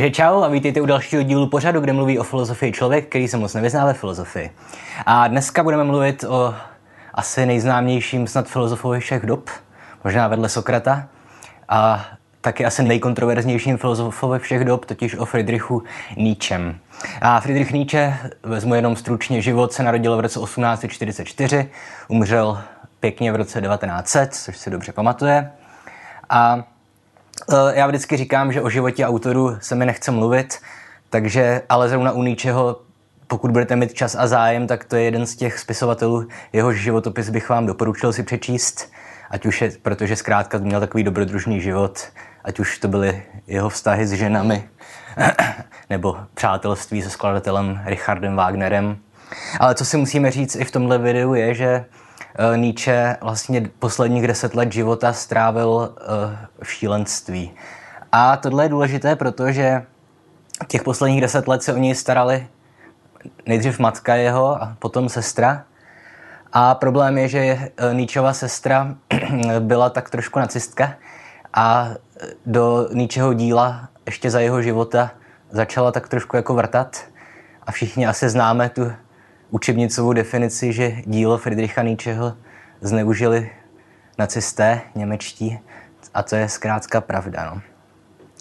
Takže čau a vítejte u dalšího dílu pořadu, kde mluví o filozofii člověk, který se moc nevyzná ve filozofii. A dneska budeme mluvit o asi nejznámějším snad filozofovi všech dob, možná vedle Sokrata, a taky asi nejkontroverznějším filozofovi všech dob, totiž o Friedrichu Nietzschem. A Friedrich Nietzsche, vezmu jenom stručně život, se narodil v roce 1844, umřel pěkně v roce 1900, což si dobře pamatuje. A já vždycky říkám, že o životě autorů se mi nechce mluvit, takže, ale zrovna u ničeho, pokud budete mít čas a zájem, tak to je jeden z těch spisovatelů, jehož životopis bych vám doporučil si přečíst, ať už je, protože zkrátka měl takový dobrodružný život, ať už to byly jeho vztahy s ženami, nebo přátelství se skladatelem Richardem Wagnerem. Ale co si musíme říct i v tomhle videu je, že Eh, Nietzsche vlastně posledních deset let života strávil eh, v šílenství. A tohle je důležité, protože těch posledních deset let se o něj starali nejdřív matka jeho a potom sestra. A problém je, že eh, Nietzscheva sestra byla tak trošku nacistka a do Nietzscheho díla ještě za jeho života začala tak trošku jako vrtat. A všichni asi známe tu učebnicovou definici, že dílo Friedricha Nietzscheho zneužili nacisté němečtí a to je zkrátka pravda. No.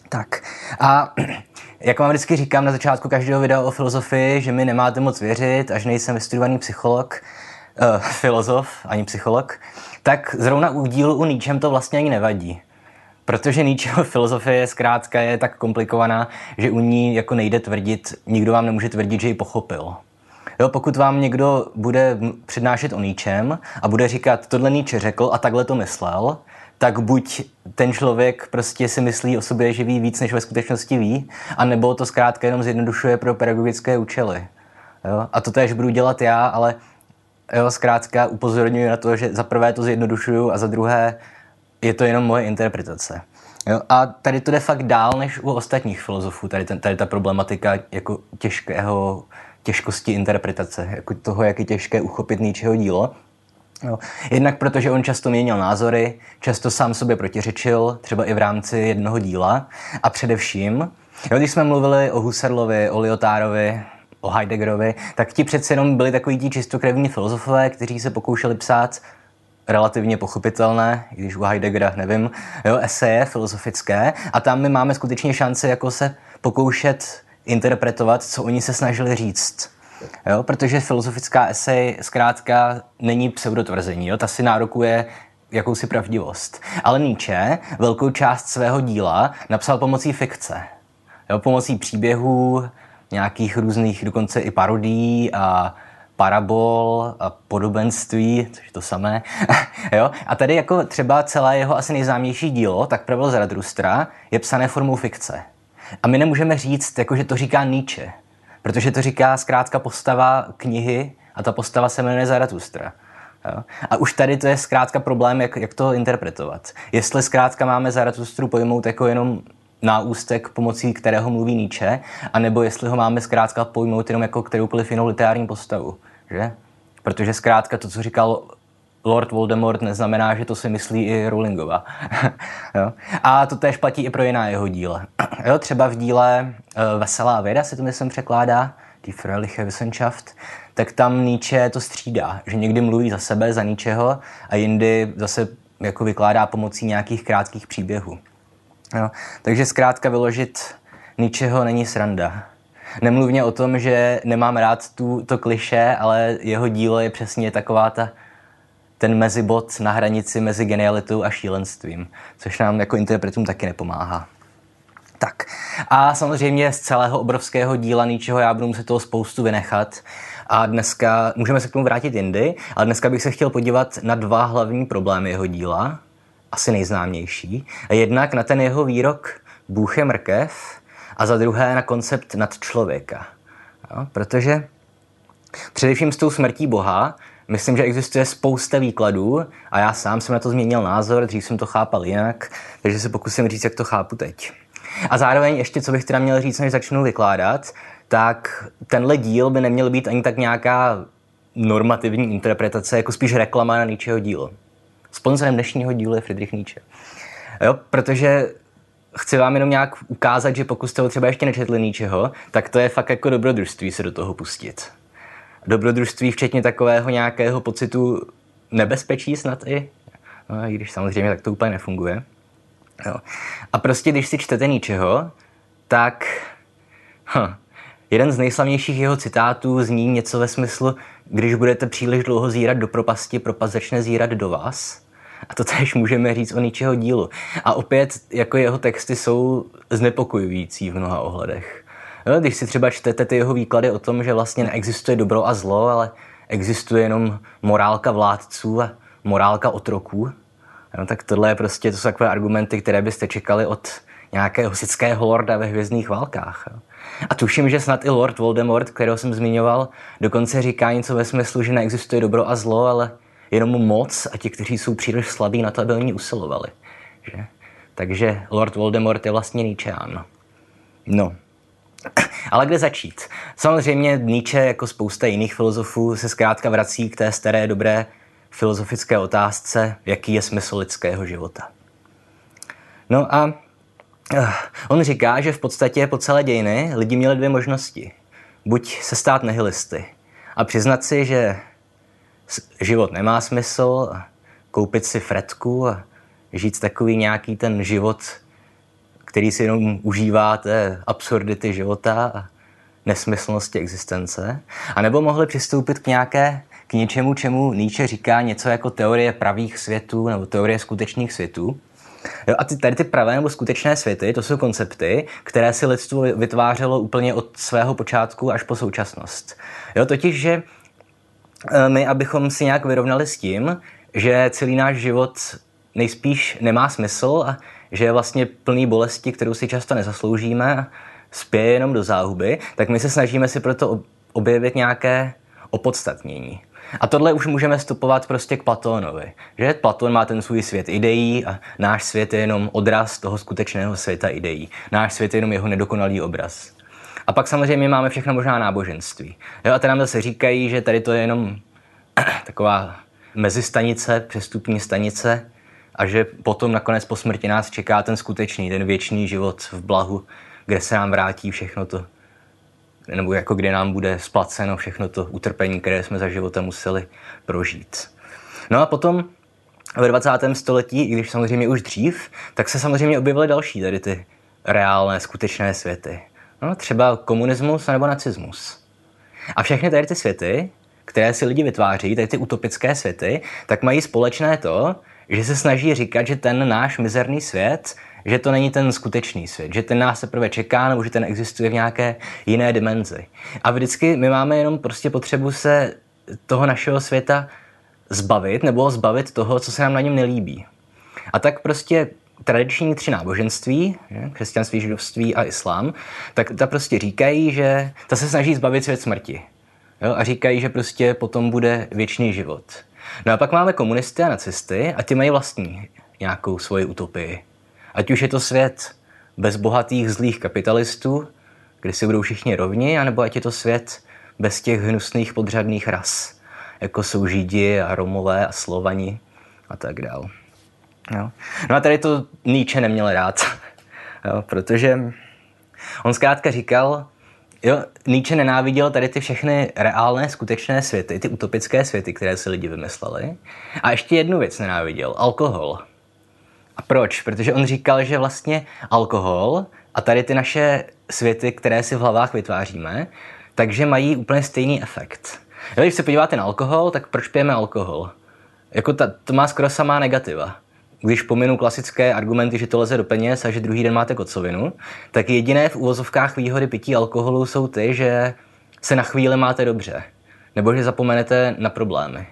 Tak a jak vám vždycky říkám na začátku každého videa o filozofii, že mi nemáte moc věřit, až nejsem vystudovaný psycholog, uh, filozof, ani psycholog, tak zrovna u dílu u Nietzschem to vlastně ani nevadí. Protože Nietzscheho filozofie zkrátka je tak komplikovaná, že u ní jako nejde tvrdit, nikdo vám nemůže tvrdit, že ji pochopil. Jo, pokud vám někdo bude přednášet o ničem a bude říkat, tohle Nietzsche řekl a takhle to myslel, tak buď ten člověk prostě si myslí o sobě, že ví víc, než ve skutečnosti ví, anebo to zkrátka jenom zjednodušuje pro pedagogické účely. Jo? A to tež budu dělat já, ale jo, zkrátka upozorňuji na to, že za prvé to zjednodušuju a za druhé je to jenom moje interpretace. Jo? A tady to jde fakt dál než u ostatních filozofů, tady, ten, tady ta problematika jako těžkého těžkosti interpretace, jako toho, jak je těžké uchopit něčeho dílo. Jo. Jednak protože on často měnil názory, často sám sobě protiřečil, třeba i v rámci jednoho díla. A především, jo, když jsme mluvili o Husserlovi, o Lyotárovi, o Heideggerovi, tak ti přece jenom byli takový ti čistokrevní filozofové, kteří se pokoušeli psát relativně pochopitelné, i když u Heideggera nevím, jo, eseje filozofické a tam my máme skutečně šanci jako se pokoušet interpretovat, co oni se snažili říct. Jo? Protože filozofická esej zkrátka není pseudotvrzení, jo? ta si nárokuje jakousi pravdivost. Ale Nietzsche velkou část svého díla napsal pomocí fikce. Jo? Pomocí příběhů, nějakých různých dokonce i parodií a parabol a podobenství, což je to samé. jo? A tady jako třeba celé jeho asi nejznámější dílo, tak Pravel Zaratustra, je psané formou fikce. A my nemůžeme říct, jako, že to říká Nietzsche, protože to říká zkrátka postava knihy a ta postava se jmenuje Zaratustra. Jo? A už tady to je zkrátka problém, jak, jak to interpretovat. Jestli zkrátka máme Zaratustru pojmout jako jenom náústek, pomocí kterého mluví Nietzsche, anebo jestli ho máme zkrátka pojmout jenom jako kteroukoliv jinou literární postavu. Že? Protože zkrátka to, co říkal Lord Voldemort neznamená, že to si myslí i Rowlingova. jo? A to též platí i pro jiná jeho díle. jo? Třeba v díle uh, Veselá věda se to myslím překládá, Die Fröhliche Wissenschaft, tak tam Nietzsche to střídá, že někdy mluví za sebe, za ničeho a jindy zase jako vykládá pomocí nějakých krátkých příběhů. Jo. Takže zkrátka vyložit ničeho není sranda. Nemluvně o tom, že nemám rád tu, to kliše, ale jeho dílo je přesně taková ta, ten mezibod na hranici mezi genialitou a šílenstvím, což nám jako interpretům taky nepomáhá. Tak a samozřejmě z celého obrovského díla ničeho já budu muset toho spoustu vynechat. A dneska, můžeme se k tomu vrátit jindy, ale dneska bych se chtěl podívat na dva hlavní problémy jeho díla, asi nejznámější. Jednak na ten jeho výrok Bůh je mrkev a za druhé na koncept nad člověka. Jo? Protože především s tou smrtí Boha myslím, že existuje spousta výkladů a já sám jsem na to změnil názor, dřív jsem to chápal jinak, takže se pokusím říct, jak to chápu teď. A zároveň ještě, co bych teda měl říct, než začnu vykládat, tak tenhle díl by neměl být ani tak nějaká normativní interpretace, jako spíš reklama na Nietzscheho dílo. Sponzorem dnešního dílu je Friedrich Nietzsche. Jo, protože chci vám jenom nějak ukázat, že pokud jste ho třeba ještě nečetli Nietzscheho, tak to je fakt jako dobrodružství se do toho pustit. Dobrodružství včetně takového nějakého pocitu nebezpečí snad i, no, i když samozřejmě tak to úplně nefunguje. Jo. A prostě, když si čtete ničeho, tak hm, jeden z nejslavnějších jeho citátů zní něco ve smyslu, když budete příliš dlouho zírat do propasti, propast začne zírat do vás. A to tež můžeme říct o ničeho dílu. A opět, jako jeho texty jsou znepokojující v mnoha ohledech. Jo, když si třeba čtete ty jeho výklady o tom, že vlastně neexistuje dobro a zlo, ale existuje jenom morálka vládců a morálka otroků, No, tak tohle je prostě, to jsou takové argumenty, které byste čekali od nějakého hosického lorda ve hvězdných válkách. A tuším, že snad i Lord Voldemort, kterého jsem zmiňoval, dokonce říká něco ve smyslu, že neexistuje dobro a zlo, ale jenom moc a ti, kteří jsou příliš slabí na to, aby oni usilovali. Že? Takže Lord Voldemort je vlastně Nietzscheán. No. Ale kde začít? Samozřejmě Nietzsche, jako spousta jiných filozofů, se zkrátka vrací k té staré dobré filozofické otázce, jaký je smysl lidského života. No a uh, on říká, že v podstatě po celé dějiny lidi měli dvě možnosti. Buď se stát nihilisty a přiznat si, že život nemá smysl, koupit si fretku a žít takový nějaký ten život, který si jenom užívá té absurdity života a nesmyslnosti existence. A nebo mohli přistoupit k nějaké k něčemu, čemu Nietzsche říká něco jako teorie pravých světů nebo teorie skutečných světů. Jo, a ty, tady ty pravé nebo skutečné světy, to jsou koncepty, které si lidstvo vytvářelo úplně od svého počátku až po současnost. Jo, totiž, že e, my, abychom si nějak vyrovnali s tím, že celý náš život nejspíš nemá smysl a že je vlastně plný bolesti, kterou si často nezasloužíme spěje jenom do záhuby, tak my se snažíme si proto objevit nějaké opodstatnění. A tohle už můžeme vstupovat prostě k Platónovi. Že Platón má ten svůj svět ideí a náš svět je jenom odraz toho skutečného světa ideí. Náš svět je jenom jeho nedokonalý obraz. A pak samozřejmě máme všechno možná náboženství. Jo, a tady nám zase říkají, že tady to je jenom taková mezistanice, přestupní stanice a že potom nakonec po smrti nás čeká ten skutečný, ten věčný život v blahu, kde se nám vrátí všechno to nebo jako kdy nám bude splaceno všechno to utrpení, které jsme za života museli prožít. No a potom ve 20. století, i když samozřejmě už dřív, tak se samozřejmě objevily další tady ty reálné, skutečné světy. No, třeba komunismus nebo nacismus. A všechny tady ty světy, které si lidi vytváří, tady ty utopické světy, tak mají společné to, že se snaží říkat, že ten náš mizerný svět že to není ten skutečný svět, že ten nás teprve čeká, nebo že ten existuje v nějaké jiné dimenzi. A vždycky my máme jenom prostě potřebu se toho našeho světa zbavit, nebo zbavit toho, co se nám na něm nelíbí. A tak prostě tradiční tři náboženství, křesťanství, židovství a islám, tak ta prostě říkají, že ta se snaží zbavit svět smrti. Jo? A říkají, že prostě potom bude věčný život. No a pak máme komunisty a nacisty a ty mají vlastní nějakou svoji utopii. Ať už je to svět bez bohatých zlých kapitalistů, kde si budou všichni rovni, anebo ať je to svět bez těch hnusných podřadných ras, jako jsou Židi a Romové a Slovani a tak dál. Jo. No a tady to Nietzsche neměl rád, jo, protože on zkrátka říkal, Jo, Nietzsche nenáviděl tady ty všechny reálné, skutečné světy, ty utopické světy, které si lidi vymysleli. A ještě jednu věc nenáviděl, alkohol. A proč? Protože on říkal, že vlastně alkohol a tady ty naše světy, které si v hlavách vytváříme, takže mají úplně stejný efekt. Jo, když se podíváte na alkohol, tak proč pijeme alkohol? Jako ta, to má skoro samá negativa. Když pominu klasické argumenty, že to leze do peněz a že druhý den máte kocovinu, tak jediné v úvozovkách výhody pití alkoholu jsou ty, že se na chvíli máte dobře. Nebo že zapomenete na problémy.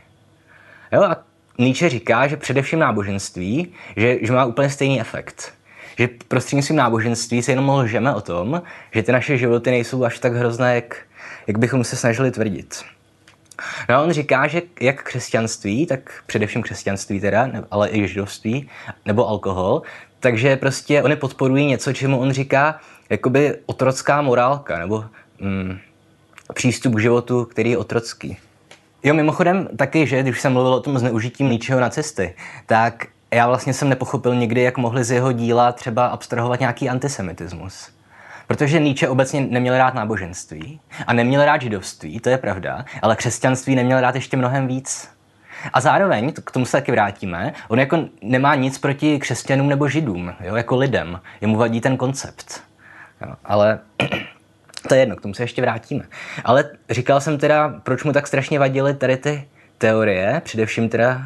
Jo, a Nietzsche říká, že především náboženství, že, že má úplně stejný efekt. Že prostřednictvím náboženství se jenom lžeme o tom, že ty naše životy nejsou až tak hrozné, jak, jak bychom se snažili tvrdit. No on říká, že jak křesťanství, tak především křesťanství teda, ale i židovství, nebo alkohol, takže prostě oni podporují něco, čemu on říká jakoby otrocká morálka, nebo mm, přístup k životu, který je otrocký. Jo, mimochodem taky, že když jsem mluvil o tom zneužití ničeho na cesty, tak já vlastně jsem nepochopil nikdy, jak mohli z jeho díla třeba abstrahovat nějaký antisemitismus. Protože Nietzsche obecně neměl rád náboženství a neměl rád židovství, to je pravda, ale křesťanství neměl rád ještě mnohem víc. A zároveň, k tomu se taky vrátíme, on jako nemá nic proti křesťanům nebo židům, jo, jako lidem. Jemu vadí ten koncept. Jo, ale to je jedno, k tomu se ještě vrátíme. Ale říkal jsem teda, proč mu tak strašně vadily tady ty teorie, především teda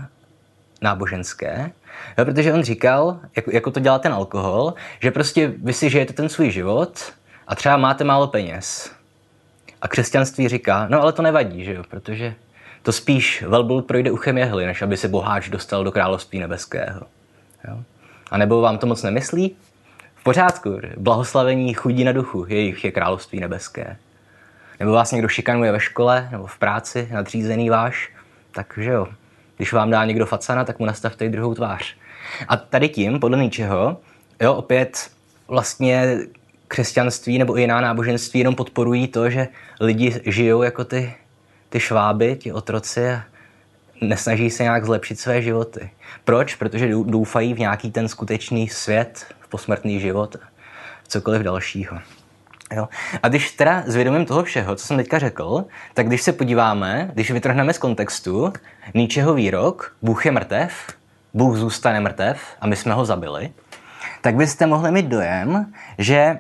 náboženské, jo, protože on říkal, jako, jako to dělá ten alkohol, že prostě vy si žijete ten svůj život a třeba máte málo peněz. A křesťanství říká, no ale to nevadí, že jo, protože to spíš velbloud projde uchem jehly, než aby se boháč dostal do království nebeského. Jo? A nebo vám to moc nemyslí? V pořádku, blahoslavení chudí na duchu, jejich je království nebeské. Nebo vás někdo šikanuje ve škole nebo v práci, nadřízený váš, takže jo, když vám dá někdo facana, tak mu nastavte i druhou tvář. A tady tím, podle ničeho, jo, opět vlastně křesťanství nebo jiná náboženství jenom podporují to, že lidi žijou jako ty, ty šváby, ti otroci a nesnaží se nějak zlepšit své životy. Proč? Protože doufají v nějaký ten skutečný svět, v posmrtný život, v cokoliv dalšího. Jo. A když teda zvědomím toho všeho, co jsem teďka řekl, tak když se podíváme, když vytrhneme z kontextu Níčeho výrok, Bůh je mrtev, Bůh zůstane mrtev a my jsme ho zabili, tak byste mohli mít dojem, že,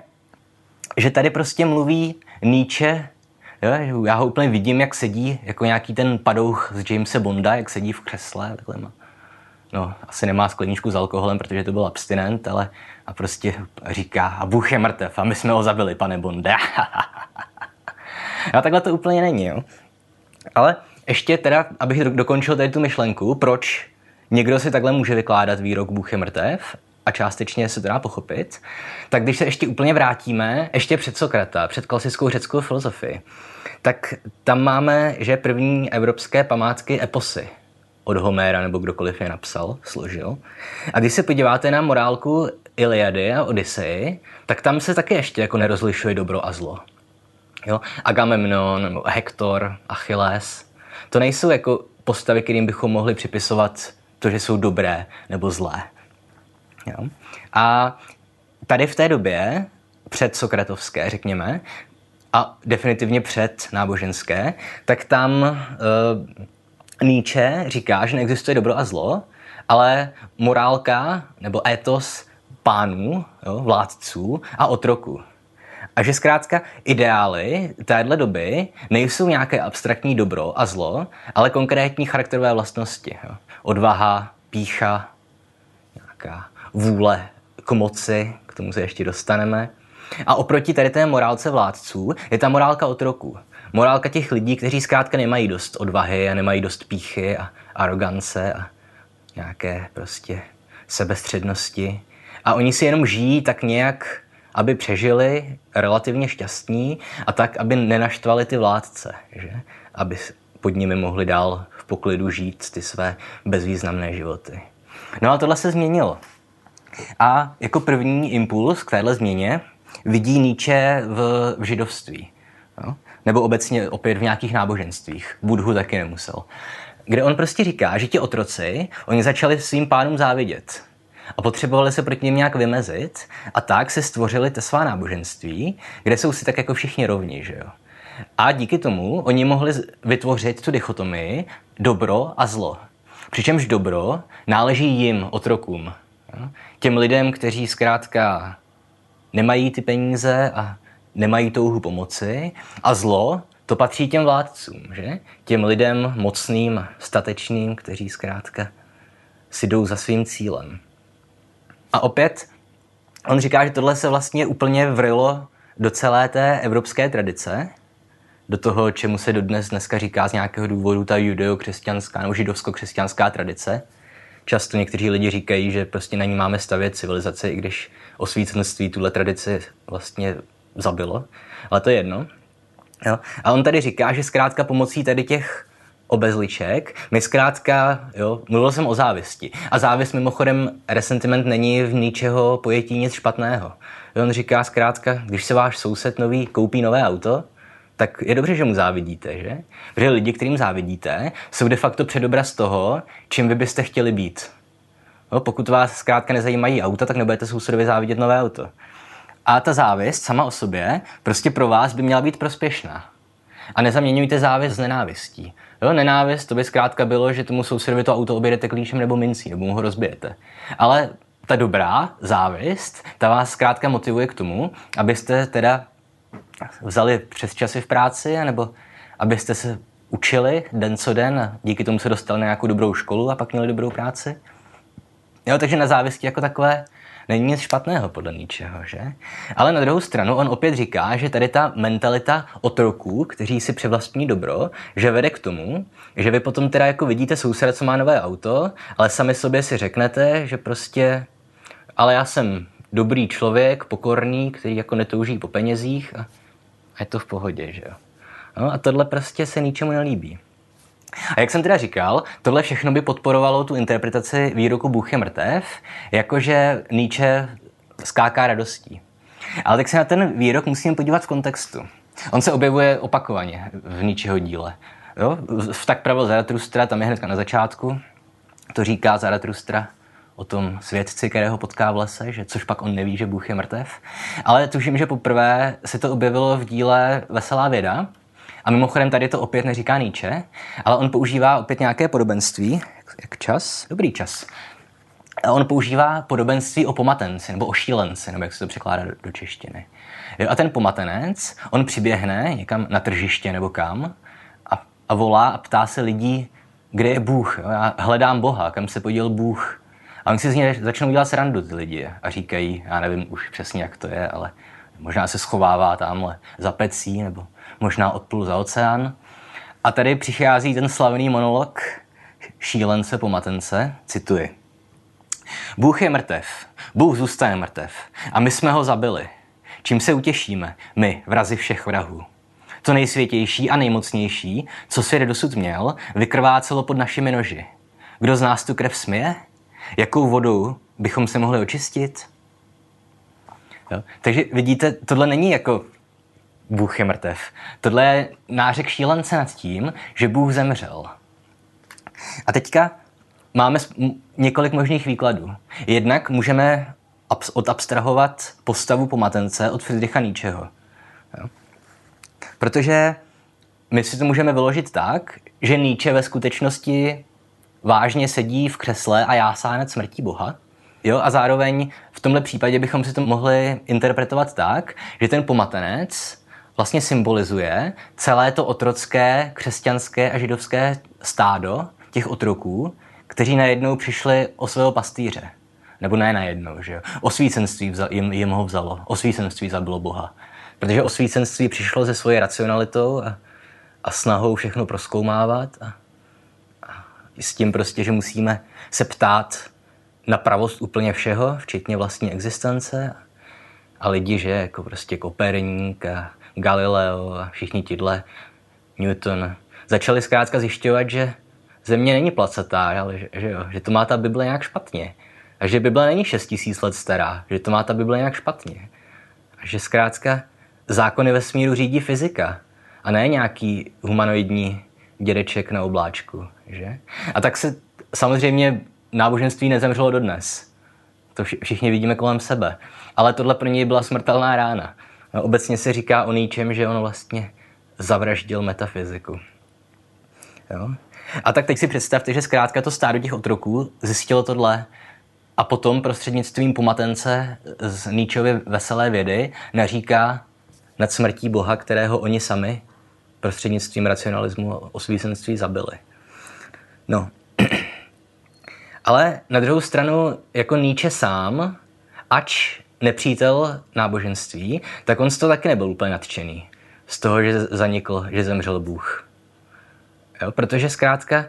že tady prostě mluví Nietzsche, jo, já ho úplně vidím, jak sedí, jako nějaký ten padouch z Jamesa Bonda, jak sedí v křesle, takhle má. No, asi nemá skleničku s alkoholem, protože to byl abstinent, ale a prostě říká, a Bůh je mrtev a my jsme ho zabili, pane Bonde. a takhle to úplně není, jo. Ale ještě teda, abych dokončil tady tu myšlenku, proč někdo si takhle může vykládat výrok Bůh je mrtev a částečně se to dá pochopit, tak když se ještě úplně vrátíme, ještě před Sokrata, před klasickou řeckou filozofii, tak tam máme, že první evropské památky eposy od Homéra nebo kdokoliv je napsal, složil. A když se podíváte na morálku Iliady a Odyssey, tak tam se taky ještě jako nerozlišuje dobro a zlo. Jo? Agamemnon, nebo Hektor, Achilles, to nejsou jako postavy, kterým bychom mohli připisovat to, že jsou dobré nebo zlé. Jo? A tady v té době, před Sokratovské, řekněme, a definitivně před náboženské, tak tam uh, Nietzsche říká, že neexistuje dobro a zlo, ale morálka nebo etos pánů, jo, vládců a otroků. A že zkrátka ideály téhle doby nejsou nějaké abstraktní dobro a zlo, ale konkrétní charakterové vlastnosti. Jo. Odvaha, pícha, nějaká vůle k moci, k tomu se ještě dostaneme. A oproti tady té morálce vládců je ta morálka otroků. Morálka těch lidí, kteří zkrátka nemají dost odvahy a nemají dost píchy a arogance a nějaké prostě sebestřednosti. A oni si jenom žijí tak nějak, aby přežili relativně šťastní a tak, aby nenaštvali ty vládce, že? aby pod nimi mohli dál v poklidu žít ty své bezvýznamné životy. No a tohle se změnilo. A jako první impuls k téhle změně vidí Nietzsche v, v židovství. No? Nebo obecně opět v nějakých náboženstvích. Budhu taky nemusel. Kde on prostě říká, že ti otroci, oni začali svým pánům závidět. A potřebovali se proti něm nějak vymezit a tak se stvořili te svá náboženství, kde jsou si tak jako všichni rovni, že jo. A díky tomu oni mohli vytvořit tu dichotomii dobro a zlo. Přičemž dobro náleží jim, otrokům. Těm lidem, kteří zkrátka nemají ty peníze a nemají touhu pomoci. A zlo, to patří těm vládcům, že? Těm lidem mocným, statečným, kteří zkrátka si jdou za svým cílem. A opět, on říká, že tohle se vlastně úplně vrilo do celé té evropské tradice, do toho, čemu se dodnes dneska říká z nějakého důvodu ta judeo-křesťanská nebo židovsko-křesťanská tradice. Často někteří lidi říkají, že prostě na ní máme stavět civilizaci, i když osvícenství tuhle tradici vlastně zabilo. Ale to je jedno. Jo? A on tady říká, že zkrátka pomocí tady těch obezliček. My zkrátka, jo, mluvil jsem o závisti. A závist mimochodem, resentiment není v ničeho pojetí nic špatného. On říká zkrátka, když se váš soused nový koupí nové auto, tak je dobře, že mu závidíte, že? Protože lidi, kterým závidíte, jsou de facto předobraz toho, čím vy byste chtěli být. No, pokud vás zkrátka nezajímají auta, tak nebudete sousedovi závidět nové auto. A ta závist sama o sobě prostě pro vás by měla být prospěšná. A nezaměňujte závist s nenávistí. Jo, nenávist to by zkrátka bylo, že tomu sousedovi to auto objedete klíčem nebo mincí, nebo mu ho rozbijete. Ale ta dobrá závist, ta vás zkrátka motivuje k tomu, abyste teda vzali přes časy v práci, nebo abyste se učili den co den díky tomu se dostali na nějakou dobrou školu a pak měli dobrou práci. Jo, takže na závisti jako takové není nic špatného podle ničeho, že? Ale na druhou stranu on opět říká, že tady ta mentalita otroků, kteří si převlastní dobro, že vede k tomu, že vy potom teda jako vidíte souseda, co má nové auto, ale sami sobě si řeknete, že prostě ale já jsem dobrý člověk, pokorný, který jako netouží po penězích a, je to v pohodě, že jo. No a tohle prostě se ničemu nelíbí. A jak jsem teda říkal, tohle všechno by podporovalo tu interpretaci výroku Bůh je mrtev, jakože Nietzsche skáká radostí. Ale tak se na ten výrok musíme podívat v kontextu. On se objevuje opakovaně v Nietzscheho díle. Jo? V tak pravil Zaratustra, tam je hnedka na začátku, to říká Zaratustra o tom svědci, kterého potká v lese, že což pak on neví, že Bůh je mrtev. Ale tuším, že poprvé se to objevilo v díle Veselá věda, a mimochodem tady to opět neříká Nietzsche, ale on používá opět nějaké podobenství. Jak čas? Dobrý čas. A on používá podobenství o pomatenci, nebo o šílenci, nebo jak se to překládá do, do češtiny. A ten pomatenec, on přiběhne někam na tržiště nebo kam a, a volá a ptá se lidí, kde je Bůh. Jo, já hledám Boha, kam se poděl Bůh. A oni si z něj začnou dělat srandu ty lidi a říkají, já nevím už přesně, jak to je, ale možná se schovává tamhle za pecí nebo možná odplul za oceán. A tady přichází ten slavný monolog šílence pomatence, cituji. Bůh je mrtev, Bůh zůstane mrtev a my jsme ho zabili. Čím se utěšíme, my, vrazi všech vrahů. To nejsvětější a nejmocnější, co svět dosud měl, vykrvácelo pod našimi noži. Kdo z nás tu krev smije? Jakou vodou bychom se mohli očistit? Jo? Takže vidíte, tohle není jako Bůh je mrtev. Tohle je nářek šílence nad tím, že Bůh zemřel. A teďka máme několik možných výkladů. Jednak můžeme odabstrahovat postavu pomatence od Friedricha Nietzscheho. Protože my si to můžeme vyložit tak, že Nietzsche ve skutečnosti vážně sedí v křesle a jásá nad smrtí Boha. Jo, a zároveň v tomhle případě bychom si to mohli interpretovat tak, že ten pomatenec vlastně symbolizuje celé to otrocké, křesťanské a židovské stádo těch otroků, kteří najednou přišli o svého pastýře. Nebo ne najednou, že jo. Osvícenství vzal, jim, jim ho vzalo. Osvícenství zabilo Boha. Protože osvícenství přišlo ze svojí racionalitou a, a snahou všechno proskoumávat a, a s tím prostě, že musíme se ptát na pravost úplně všeho, včetně vlastní existence a lidi, že jako prostě Koperník a Galileo a všichni tihle, Newton, začali zkrátka zjišťovat, že země není placatá, ale že, že, jo, že to má ta Bible nějak špatně. A že Bible není 6 tisíc let stará, že to má ta Bible nějak špatně. A že zkrátka zákony vesmíru řídí fyzika a ne nějaký humanoidní dědeček na obláčku. Že? A tak se samozřejmě náboženství nezemřelo dodnes. To všichni vidíme kolem sebe. Ale tohle pro něj byla smrtelná rána. Obecně se říká o ničem, že on vlastně zavraždil metafyziku. Jo? A tak teď si představte, že zkrátka to stádo těch otroků zjistilo tohle a potom prostřednictvím pomatence z Níčovy veselé vědy naříká nad smrtí Boha, kterého oni sami prostřednictvím racionalismu a osvícenství zabili. No. Ale na druhou stranu, jako Níče sám, ač nepřítel náboženství, tak on z toho taky nebyl úplně nadšený. Z toho, že zanikl, že zemřel Bůh. Jo? Protože zkrátka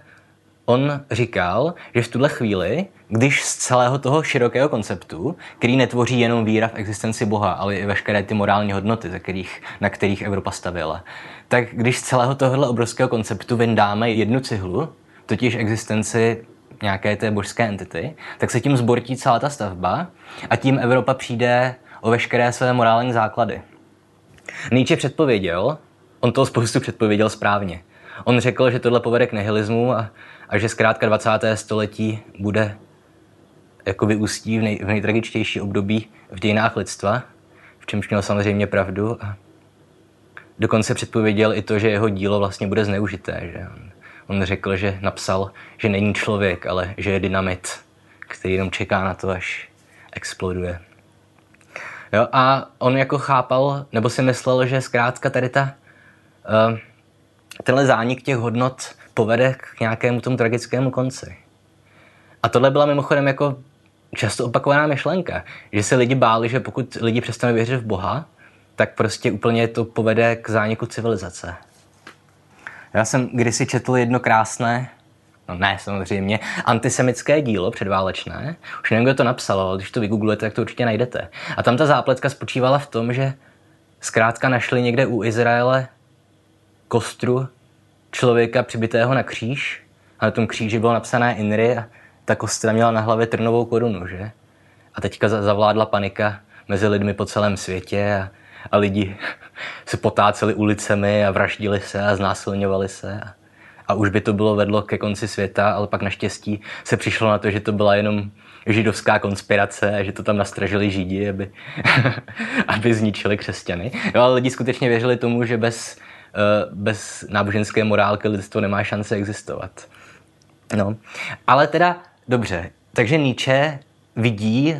on říkal, že v tuhle chvíli, když z celého toho širokého konceptu, který netvoří jenom víra v existenci Boha, ale i veškeré ty morální hodnoty, ze kterých, na kterých Evropa stavěla, tak když z celého tohohle obrovského konceptu vyndáme jednu cihlu, totiž existenci nějaké té božské entity, tak se tím zbortí celá ta stavba a tím Evropa přijde o veškeré své morální základy. Nietzsche předpověděl, on toho spoustu předpověděl správně. On řekl, že tohle povede k nihilismu a, a že zkrátka 20. století bude jako vyústí v, nej, v nejtragičtější období v dějinách lidstva, v čemž měl samozřejmě pravdu. A dokonce předpověděl i to, že jeho dílo vlastně bude zneužité. Že on, on řekl, že napsal, že není člověk, ale že je dynamit, který jenom čeká na to, až exploduje. Jo, a on jako chápal, nebo si myslel, že zkrátka tady ta, uh, tenhle zánik těch hodnot povede k nějakému tomu tragickému konci. A tohle byla mimochodem jako často opakovaná myšlenka, že se lidi báli, že pokud lidi přestanou věřit v Boha, tak prostě úplně to povede k zániku civilizace. Já jsem kdysi četl jedno krásné, no ne samozřejmě, antisemické dílo předválečné. Už nevím, kdo to napsal, ale když to vygooglujete, tak to určitě najdete. A tam ta zápletka spočívala v tom, že zkrátka našli někde u Izraele kostru člověka přibitého na kříž a na tom kříži bylo napsané Inri a ta kostra měla na hlavě trnovou korunu, že? A teďka zavládla panika mezi lidmi po celém světě a, a lidi se potáceli ulicemi a vraždili se a znásilňovali se. A, a už by to bylo vedlo ke konci světa, ale pak naštěstí se přišlo na to, že to byla jenom židovská konspirace že to tam nastražili židi, aby, aby zničili křesťany. Jo, ale lidi skutečně věřili tomu, že bez, eh, bez náboženské morálky lidstvo nemá šance existovat. No. Ale teda, dobře, takže Nietzsche vidí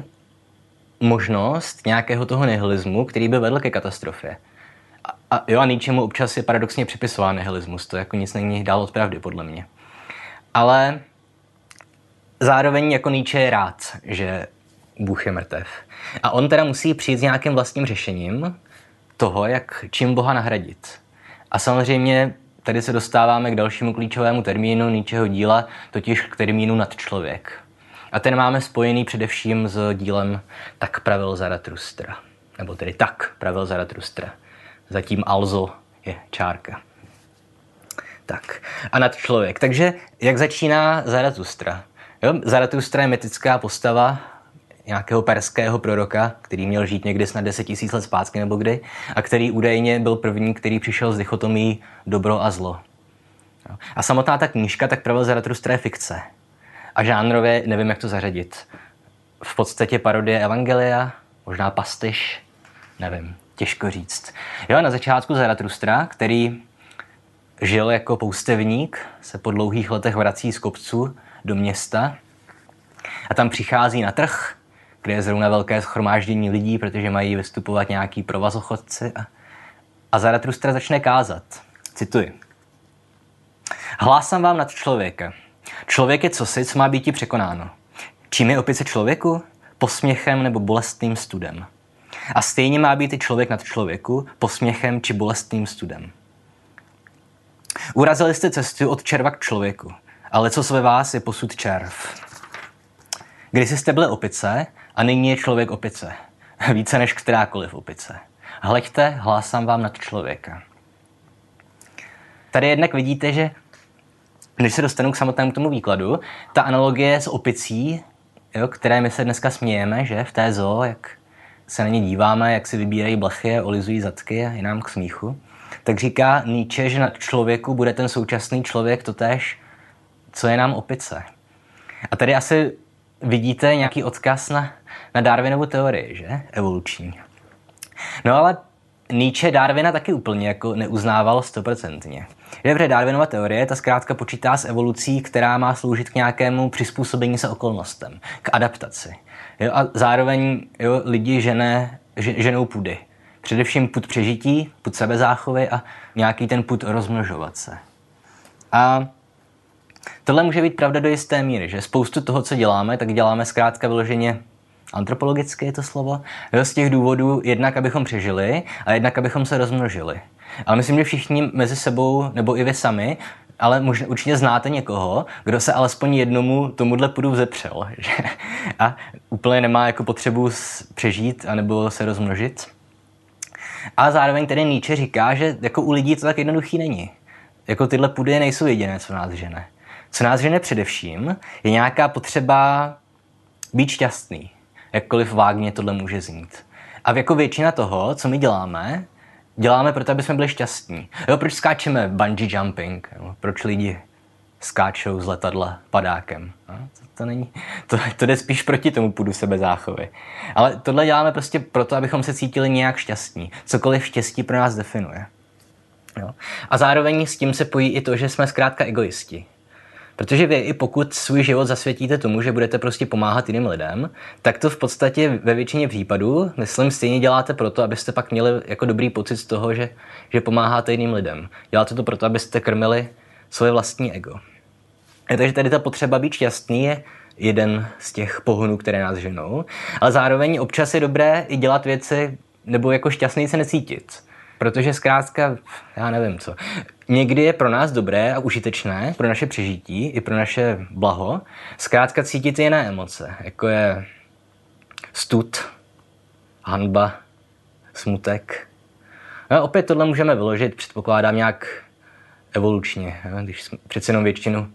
možnost nějakého toho nihilismu, který by vedl ke katastrofě. A, a jo, a Nietzschemu občas je paradoxně připisován nihilismus, to jako nic není dál od pravdy, podle mě. Ale zároveň jako Nietzsche je rád, že Bůh je mrtev. A on teda musí přijít s nějakým vlastním řešením toho, jak čím Boha nahradit. A samozřejmě tady se dostáváme k dalšímu klíčovému termínu Nietzscheho díla, totiž k termínu nadčlověk. A ten máme spojený především s dílem Tak pravil Zaratustra. Nebo tedy Tak pravil Zaratustra. Zatím also je čárka. Tak. A nadčlověk. Takže jak začíná Zaratustra? Jo, Zaratustra je mytická postava nějakého perského proroka, který měl žít někdy snad 10 tisíc let zpátky nebo kdy, a který údajně byl první, který přišel s dichotomí dobro a zlo. A samotná ta knížka, tak pravil Zaratustra je fikce. A žánrově nevím, jak to zařadit. V podstatě parodie Evangelia, možná pastyš, nevím, těžko říct. Jo, na začátku Zaratustra, který žil jako poustevník, se po dlouhých letech vrací z kopců do města a tam přichází na trh, kde je zrovna velké schromáždění lidí, protože mají vystupovat nějaký provazochodci a, a Zaratustra začne kázat. Cituji. Hlásám vám nad člověka. Člověk je cosi, co má být překonáno. Čím je opice člověku? Posměchem nebo bolestným studem. A stejně má být i člověk nad člověku, posměchem či bolestným studem. Urazili jste cestu od červa k člověku, ale co ve vás je posud červ. Když jste byli opice a nyní je člověk opice. Více než kterákoliv opice. Hleďte, hlásám vám nad člověka. Tady jednak vidíte, že když se dostanu k samotnému tomu výkladu, ta analogie s opicí, jo, které my se dneska smějeme, že v té zoo, jak se na ně díváme, jak si vybírají blechy a olizují zadky a je nám k smíchu, tak říká Nietzsche, že na člověku bude ten současný člověk totéž, co je nám opice. A tady asi vidíte nějaký odkaz na na Darwinovu teorii, že? Evoluční. No ale Nietzsche Darwina taky úplně jako neuznával stoprocentně. Dobře, Darwinova teorie, ta zkrátka počítá s evolucí, která má sloužit k nějakému přizpůsobení se okolnostem, k adaptaci. Jo, a zároveň jo, lidi žene, ženou půdy. Především put přežití, put sebezáchovy a nějaký ten put rozmnožovat se. A tohle může být pravda do jisté míry, že spoustu toho, co děláme, tak děláme zkrátka vyloženě antropologicky je to slovo, jo, z těch důvodů jednak, abychom přežili a jednak, abychom se rozmnožili. Ale myslím, že všichni mezi sebou, nebo i vy sami, ale možná určitě znáte někoho, kdo se alespoň jednomu tomuhle půdu vzepřel. Že? A úplně nemá jako potřebu přežít anebo se rozmnožit. A zároveň tedy Nietzsche říká, že jako u lidí to tak jednoduchý není. Jako tyhle půdy nejsou jediné, co nás žene. Co nás žene především, je nějaká potřeba být šťastný. Jakkoliv vágně tohle může znít. A jako většina toho, co my děláme, děláme proto, aby jsme byli šťastní. Jo, proč skáčeme bungee jumping? Jo, proč lidi skáčou z letadla padákem? Jo, to, to, není, to, to jde spíš proti tomu půdu sebezáchovy. Ale tohle děláme prostě proto, abychom se cítili nějak šťastní. Cokoliv štěstí pro nás definuje. Jo. A zároveň s tím se pojí i to, že jsme zkrátka egoisti. Protože vy, i pokud svůj život zasvětíte tomu, že budete prostě pomáhat jiným lidem, tak to v podstatě ve většině případů, myslím, stejně děláte proto, abyste pak měli jako dobrý pocit z toho, že, že pomáháte jiným lidem. Děláte to proto, abyste krmili svoje vlastní ego. A takže tady ta potřeba být šťastný je jeden z těch pohonů, které nás ženou, ale zároveň občas je dobré i dělat věci, nebo jako šťastný se necítit. Protože zkrátka, já nevím co, někdy je pro nás dobré a užitečné, pro naše přežití i pro naše blaho, zkrátka cítit jiné emoce, jako je stud, hanba, smutek. No, opět tohle můžeme vyložit, předpokládám nějak evolučně, když jsme přece jenom většinu,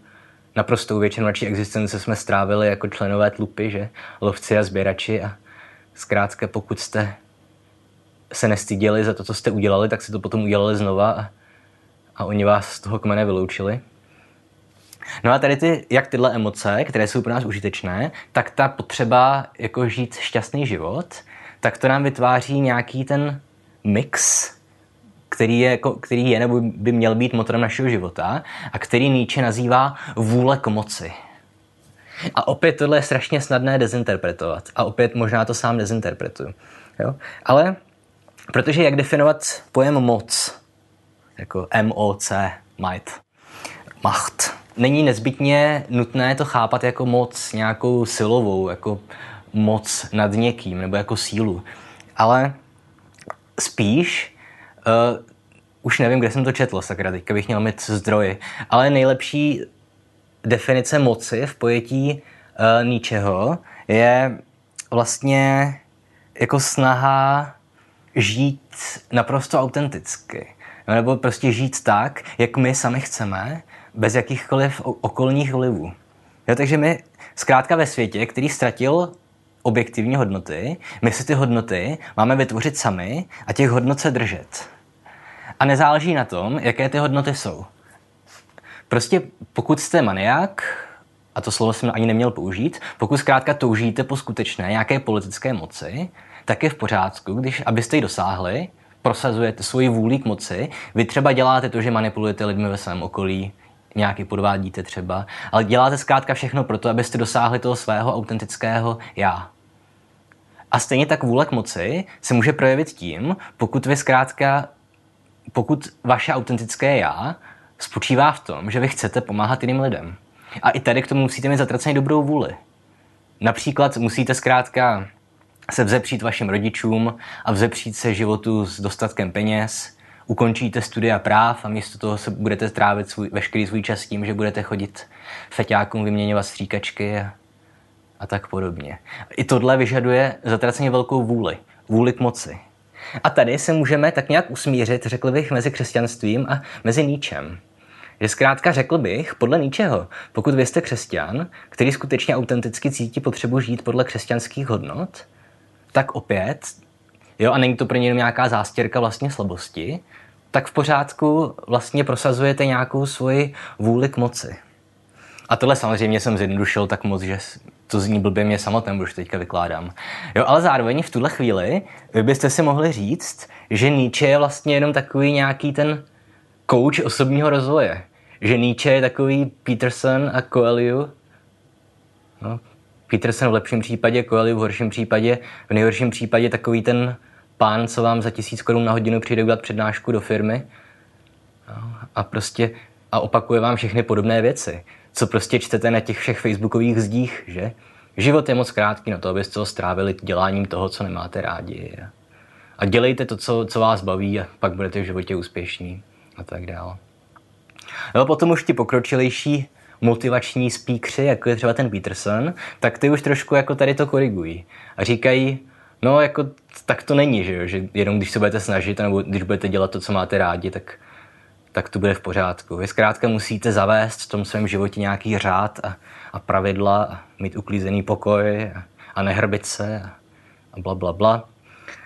naprostou většinu naší existence jsme strávili jako členové tlupy, že lovci a sběrači a zkrátka pokud jste se nestyděli za to, co jste udělali, tak si to potom udělali znova a, a oni vás z toho kmene vyloučili. No a tady ty, jak tyhle emoce, které jsou pro nás užitečné, tak ta potřeba jako žít šťastný život, tak to nám vytváří nějaký ten mix, který je, jako, který je nebo by měl být motorem našeho života a který Nietzsche nazývá vůle k moci. A opět tohle je strašně snadné dezinterpretovat. A opět možná to sám dezinterpretuju. Jo? Ale Protože jak definovat pojem moc, jako M-O-C, might, macht, není nezbytně nutné to chápat jako moc nějakou silovou, jako moc nad někým, nebo jako sílu. Ale spíš, uh, už nevím, kde jsem to četl, sakra, teďka bych měl mít zdroji, ale nejlepší definice moci v pojetí uh, ničeho je vlastně jako snaha žít naprosto autenticky. Nebo prostě žít tak, jak my sami chceme, bez jakýchkoliv okolních vlivů. Jo, takže my zkrátka ve světě, který ztratil objektivní hodnoty, my si ty hodnoty máme vytvořit sami a těch hodnot se držet. A nezáleží na tom, jaké ty hodnoty jsou. Prostě pokud jste maniak, a to slovo jsem ani neměl použít, pokud zkrátka toužíte po skutečné nějaké politické moci, tak je v pořádku, když abyste ji dosáhli, prosazujete svoji vůli k moci, vy třeba děláte to, že manipulujete lidmi ve svém okolí, nějaký podvádíte třeba, ale děláte zkrátka všechno pro to, abyste dosáhli toho svého autentického já. A stejně tak vůle k moci se může projevit tím, pokud vy zkrátka, pokud vaše autentické já spočívá v tom, že vy chcete pomáhat jiným lidem. A i tady k tomu musíte mít zatracený dobrou vůli. Například musíte zkrátka se vzepřít vašim rodičům a vzepřít se životu s dostatkem peněz, ukončíte studia práv a místo toho se budete trávit svůj, veškerý svůj čas tím, že budete chodit feťákům vyměňovat stříkačky a, a tak podobně. I tohle vyžaduje zatraceně velkou vůli, vůli k moci. A tady se můžeme tak nějak usmířit, řekl bych, mezi křesťanstvím a mezi níčem. Že zkrátka řekl bych, podle ničeho, pokud vy jste křesťan, který skutečně autenticky cítí potřebu žít podle křesťanských hodnot, tak opět, jo, a není to pro ně jenom nějaká zástěrka vlastně slabosti, tak v pořádku vlastně prosazujete nějakou svoji vůli k moci. A tohle samozřejmě jsem zjednodušil tak moc, že to zní blbě mě samotném, už teďka vykládám. Jo, ale zároveň v tuhle chvíli vy byste si mohli říct, že Nietzsche je vlastně jenom takový nějaký ten coach osobního rozvoje. Že Nietzsche je takový Peterson a Coelho. No, Peterson v lepším případě, Coelho v horším případě, v nejhorším případě takový ten pán, co vám za tisíc korun na hodinu přijde udělat přednášku do firmy a prostě a opakuje vám všechny podobné věci, co prostě čtete na těch všech facebookových zdích, že? Život je moc krátký na to, abyste ho strávili děláním toho, co nemáte rádi. A dělejte to, co, co vás baví a pak budete v životě úspěšní a tak dále. No potom už ti pokročilejší motivační speakři, jako je třeba ten Peterson, tak ty už trošku jako tady to korigují. A říkají, no jako tak to není, že, jo? že jenom když se budete snažit, nebo když budete dělat to, co máte rádi, tak, tak to bude v pořádku. Vy zkrátka musíte zavést v tom svém životě nějaký řád a, a pravidla, a mít uklízený pokoj a, a nehrbit se a, a bla, bla, bla.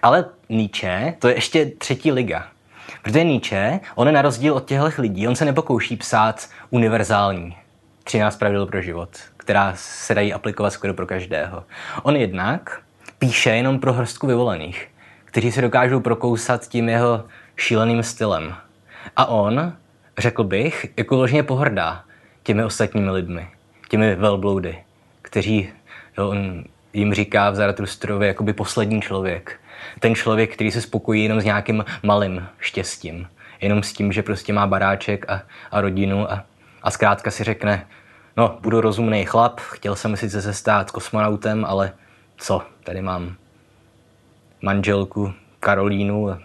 Ale Nietzsche, to je ještě třetí liga. Protože Nietzsche, on je na rozdíl od těchto lidí, on se nepokouší psát univerzální 13 pravidel pro život, která se dají aplikovat skoro pro každého. On jednak píše jenom pro hrstku vyvolených, kteří se dokážou prokousat tím jeho šíleným stylem. A on, řekl bych, jako vložně pohrdá těmi ostatními lidmi, těmi velbloudy, kteří jo, on jim říká v Zaratustrovi jakoby poslední člověk. Ten člověk, který se spokojí jenom s nějakým malým štěstím. Jenom s tím, že prostě má baráček a, a rodinu a, a zkrátka si řekne, no, budu rozumný chlap, chtěl jsem sice se stát kosmonautem, ale co, tady mám manželku Karolínu,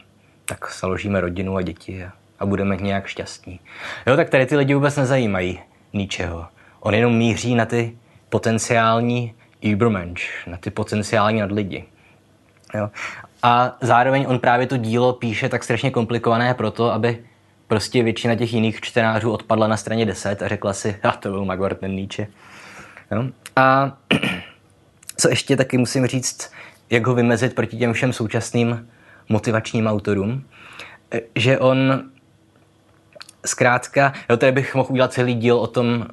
tak založíme rodinu a děti a, a budeme nějak šťastní. Jo, tak tady ty lidi vůbec nezajímají ničeho. On jenom míří na ty potenciální Übermensch, na ty potenciální nadlidi. Jo. A zároveň on právě to dílo píše tak strašně komplikované proto, aby prostě většina těch jiných čtenářů odpadla na straně 10 a řekla si, a to byl Magwart ten Nietzsche. Jo. A co ještě taky musím říct, jak ho vymezit proti těm všem současným motivačním autorům, že on zkrátka, jo, tady bych mohl udělat celý díl o tom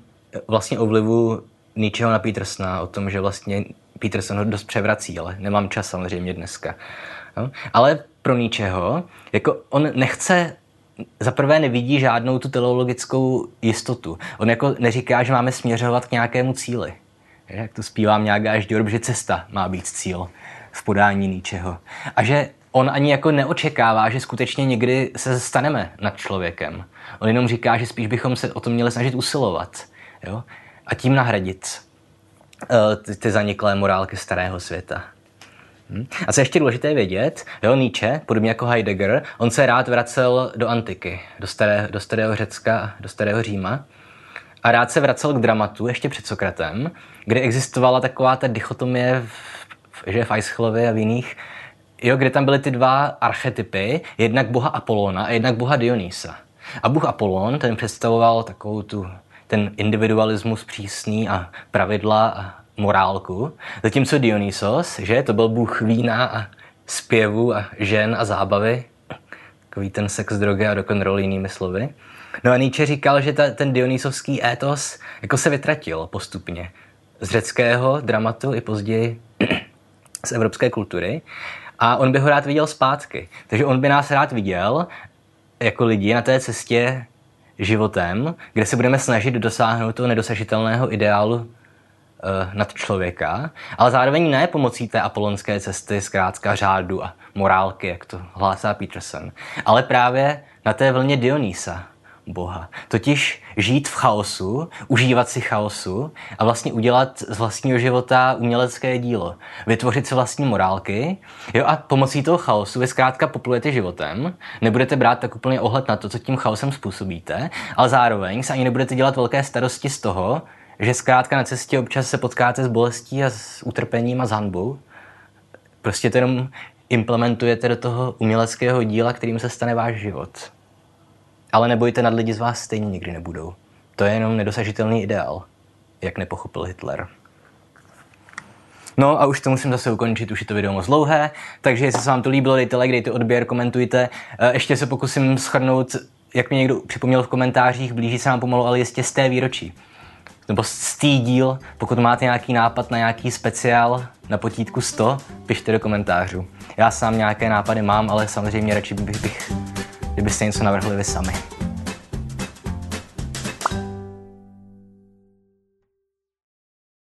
vlastně o vlivu Nietzscheho na Petersona, o tom, že vlastně Peterson ho dost převrací, ale nemám čas samozřejmě dneska. Jo. Ale pro Nietzscheho, jako on nechce za prvé nevidí žádnou tu teleologickou jistotu. On jako neříká, že máme směřovat k nějakému cíli. Jak to zpívám nějak až do že cesta má být cíl v podání ničeho. A že on ani jako neočekává, že skutečně někdy se staneme nad člověkem. On jenom říká, že spíš bychom se o to měli snažit usilovat. Jo? A tím nahradit uh, ty, ty zaniklé morálky starého světa. Hm? A co ještě důležité vědět, jo, Nietzsche, podobně jako Heidegger, on se rád vracel do antiky, do, staré, do starého Řecka, do starého Říma a rád se vracel k dramatu ještě před Sokratem, kde existovala taková ta dichotomie v, že v Aischylově a v jiných, jo, kde tam byly ty dva archetypy, jednak boha Apolona a jednak boha Dionýsa. A bůh Apollon, ten představoval takovou tu, ten individualismus přísný a pravidla a morálku, zatímco Dionysos, že, to byl bůh vína a zpěvu a žen a zábavy, takový ten sex, drogy a rock'n'roll jinými slovy. No a Nietzsche říkal, že ta, ten dionysovský étos jako se vytratil postupně. Z řeckého dramatu i později z evropské kultury. A on by ho rád viděl zpátky. Takže on by nás rád viděl jako lidi na té cestě životem, kde se budeme snažit dosáhnout toho nedosažitelného ideálu nad člověka, ale zároveň ne pomocí té apolonské cesty, zkrátka řádu a morálky, jak to hlásá Peterson, ale právě na té vlně Dionýsa, Boha. Totiž žít v chaosu, užívat si chaosu a vlastně udělat z vlastního života umělecké dílo. Vytvořit si vlastní morálky jo, a pomocí toho chaosu vy zkrátka poplujete životem, nebudete brát tak úplně ohled na to, co tím chaosem způsobíte, ale zároveň se ani nebudete dělat velké starosti z toho, že zkrátka na cestě občas se potkáte s bolestí a s utrpením a s hanbou. Prostě to jenom implementujete do toho uměleckého díla, kterým se stane váš život. Ale nebojte, nad lidi z vás stejně nikdy nebudou. To je jenom nedosažitelný ideál, jak nepochopil Hitler. No a už to musím zase ukončit, už je to video moc dlouhé, takže jestli se vám to líbilo, dejte like, dejte odběr, komentujte. Eh, ještě se pokusím schrnout, jak mi někdo připomněl v komentářích, blíží se nám pomalu, ale jistě z té výročí. Nebo stý díl. Pokud máte nějaký nápad na nějaký speciál na potítku 100, pište do komentářů. Já sám nějaké nápady mám, ale samozřejmě radši bych, bych kdybyste něco navrhli vy sami.